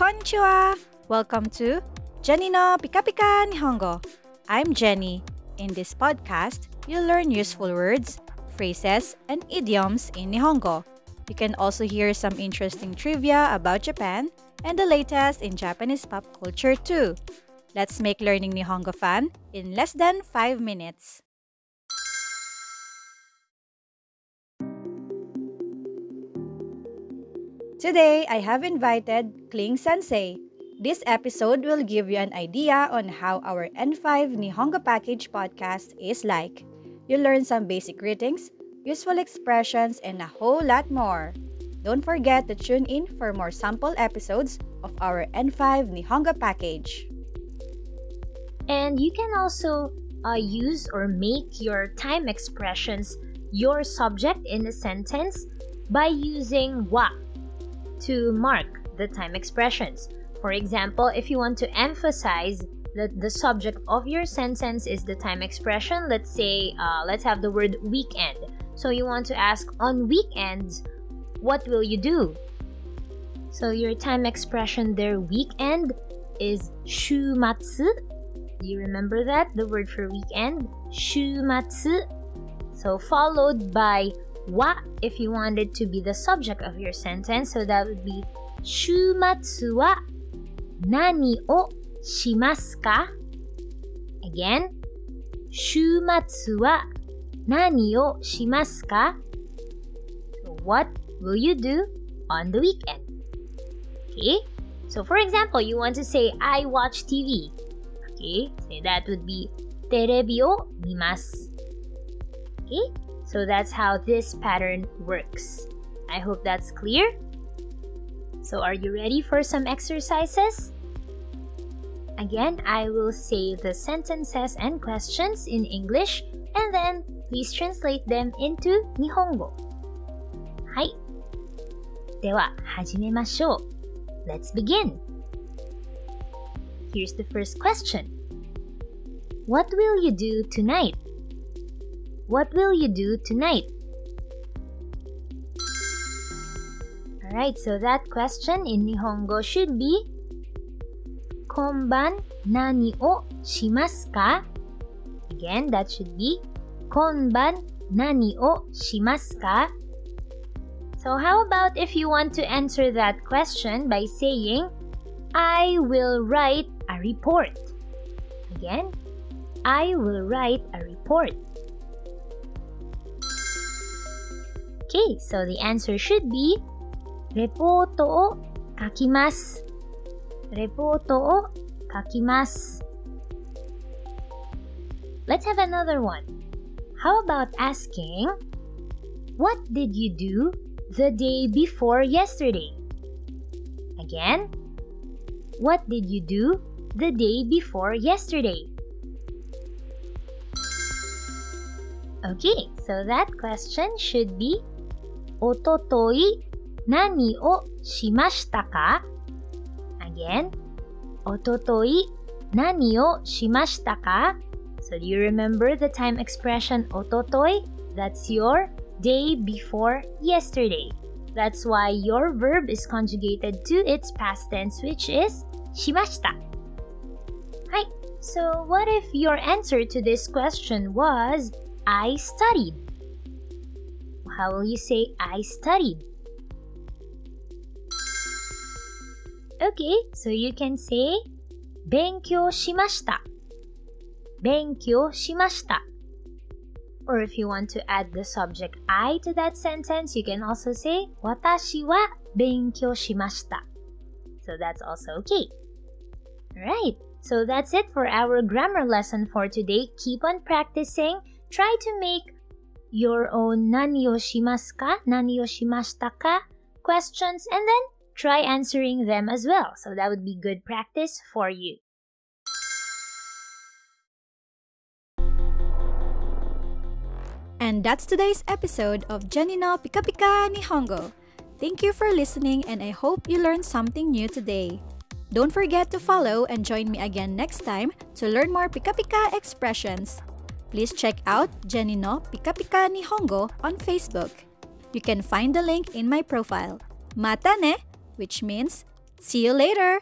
Konnichiwa! Welcome to Jenni no Pika Pika Nihongo. I'm Jenni. In this podcast, you'll learn useful words, phrases, and idioms in Nihongo. You can also hear some interesting trivia about Japan and the latest in Japanese pop culture too. Let's make learning Nihongo fun in less than 5 minutes. Today, I have invited Kling Sensei. This episode will give you an idea on how our N5 Nihongo Package podcast is like. You'll learn some basic greetings, useful expressions, and a whole lot more. Don't forget to tune in for more sample episodes of our N5 Nihongo Package. And you can also uh, use or make your time expressions your subject in a sentence by using wa to mark the time expressions. For example, if you want to emphasize that the subject of your sentence is the time expression, let's say, uh, let's have the word weekend. So you want to ask, on weekends, what will you do? So your time expression there, weekend, is shumatsu. Do you remember that? The word for weekend? Shumatsu. So followed by wa if you wanted to be the subject of your sentence. So that would be 週末は何をしますか Again, 週末は何をしますか so What will you do on the weekend? Okay, so for example, you want to say, I watch TV. Okay, so that would be テレビを見ます。Okay, so that's how this pattern works. I hope that's clear. So, are you ready for some exercises? Again, I will say the sentences and questions in English and then please translate them into Nihongo. はい。では、始めましょう。Let's begin. Here's the first question. What will you do tonight? What will you do tonight? Alright, so that question in Nihongo should be Konban nani o shimasu ka? Again, that should be Konban nani o shimasu ka? So how about if you want to answer that question by saying I will write a report. Again, I will write a report. Okay, so the answer should be Repoto o kakimasu. Repoto o kakimasu. Let's have another one. How about asking, What did you do the day before yesterday? Again, What did you do the day before yesterday? Okay, so that question should be おととい何をしましたか Again, おととい何をしましたか So do you remember the time expression おととい That's your day before yesterday. That's why your verb is conjugated to its past tense which is しました。はい。So what if your answer to this question was I studied? How will you say I studied? Okay, so you can say 勉強しました。勉強しました。Or if you want to add the subject I to that sentence, you can also say 私は勉強しました。So that's also okay. Alright, so that's it for our grammar lesson for today. Keep on practicing. Try to make your own nani o ka, nani o shimashita questions and then try answering them as well. So that would be good practice for you. And that's today's episode of Jenni no Pika Pika Nihongo. Thank you for listening and I hope you learned something new today. Don't forget to follow and join me again next time to learn more Pika Pika expressions. Please check out Jenny no Pika Pika Nihongo on Facebook. You can find the link in my profile. Mata ne, which means See you later!